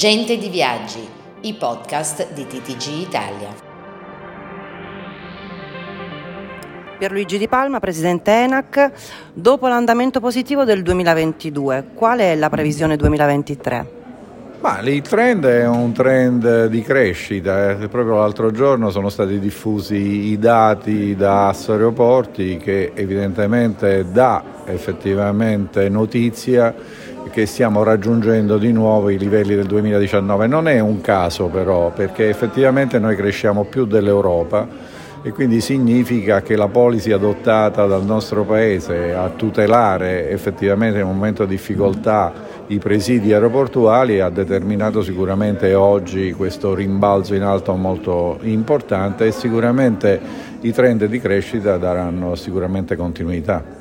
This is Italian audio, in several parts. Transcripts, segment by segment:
Gente di Viaggi, i podcast di TTG Italia. Pierluigi Di Palma, presidente ENAC, dopo l'andamento positivo del 2022, qual è la previsione 2023? Ma il trend è un trend di crescita, eh. proprio l'altro giorno sono stati diffusi i dati da Asso Aeroporti che evidentemente dà effettivamente notizia che stiamo raggiungendo di nuovo i livelli del 2019. Non è un caso però perché effettivamente noi cresciamo più dell'Europa e quindi significa che la policy adottata dal nostro Paese a tutelare effettivamente in un momento di difficoltà i presidi aeroportuali ha determinato sicuramente oggi questo rimbalzo in alto molto importante e sicuramente i trend di crescita daranno sicuramente continuità.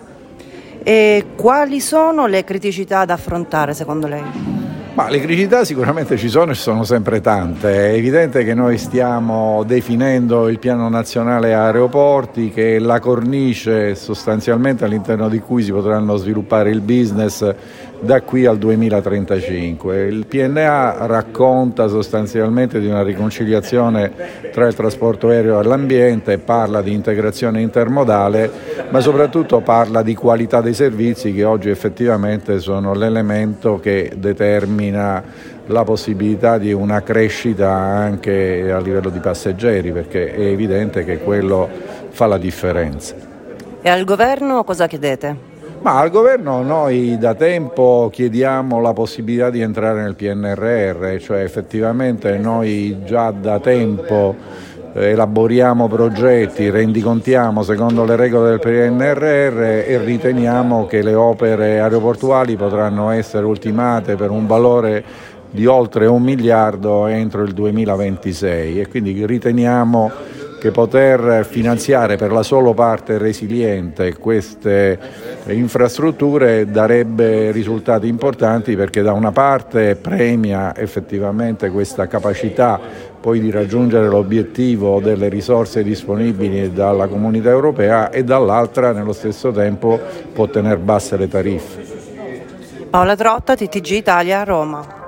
E quali sono le criticità da affrontare secondo lei? Ma le criticità sicuramente ci sono e sono sempre tante. È evidente che noi stiamo definendo il piano nazionale aeroporti, che è la cornice sostanzialmente all'interno di cui si potranno sviluppare il business da qui al 2035. Il PNA racconta sostanzialmente di una riconciliazione tra il trasporto aereo e l'ambiente, parla di integrazione intermodale, ma soprattutto parla di qualità dei servizi che oggi effettivamente sono l'elemento che determina determina la possibilità di una crescita anche a livello di passeggeri, perché è evidente che quello fa la differenza. E al governo cosa chiedete? Ma al governo noi da tempo chiediamo la possibilità di entrare nel PNRR, cioè effettivamente noi già da tempo elaboriamo progetti, rendicontiamo secondo le regole del PNRR e riteniamo che le opere aeroportuali potranno essere ultimate per un valore di oltre un miliardo entro il 2026 e quindi riteniamo che poter finanziare per la sola parte resiliente queste infrastrutture darebbe risultati importanti perché da una parte premia effettivamente questa capacità poi di raggiungere l'obiettivo delle risorse disponibili dalla comunità europea e dall'altra nello stesso tempo può tenere basse le tariffe. Paola Trotta, TTG Italia, Roma.